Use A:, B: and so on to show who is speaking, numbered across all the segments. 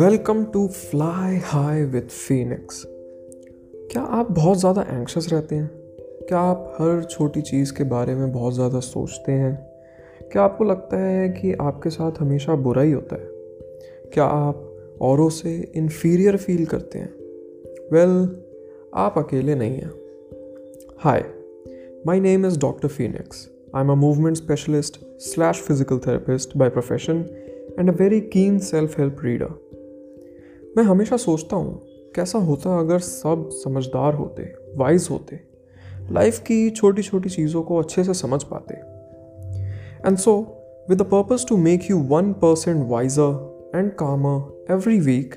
A: Welcome to fly high with Phoenix क्या आप बहुत ज़्यादा एंक्शस रहते हैं? क्या आप हर छोटी चीज़ के बारे में बहुत ज़्यादा सोचते हैं? क्या आपको लगता है कि आपके साथ हमेशा बुरा ही होता है? क्या आप औरों से इन्फीरियर फील करते हैं? वेल well, आप अकेले नहीं हैं। Hi my name is doctor Phoenix I'm a movement specialist slash physical therapist by profession and a very keen self help reader मैं हमेशा सोचता हूँ, कैसा होता अगर सब समझदार होते वाइज होते लाइफ की छोटी छोटी चीज़ों को अच्छे से समझ पाते। And so with the purpose to make you one percent wiser and calmer every week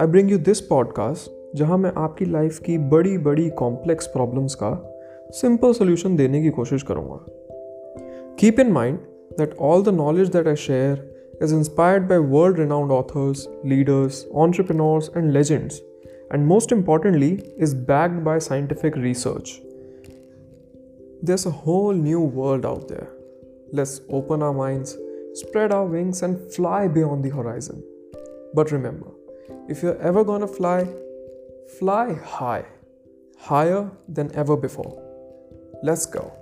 A: I bring you this podcast जहाँ मैं आपकी लाइफ की बड़ी बड़ी कॉम्प्लेक्स प्रॉब्लम्स का सिंपल सोल्यूशन देने की कोशिश करूँगा। Keep in mind that all the knowledge that I share is inspired by world renowned authors, leaders, entrepreneurs, and legends, and most importantly, is backed by scientific research. There's a whole new world out there. Let's open our minds, spread our wings, and fly beyond the horizon. But remember, if you're ever gonna fly, fly high, higher than ever before. Let's go.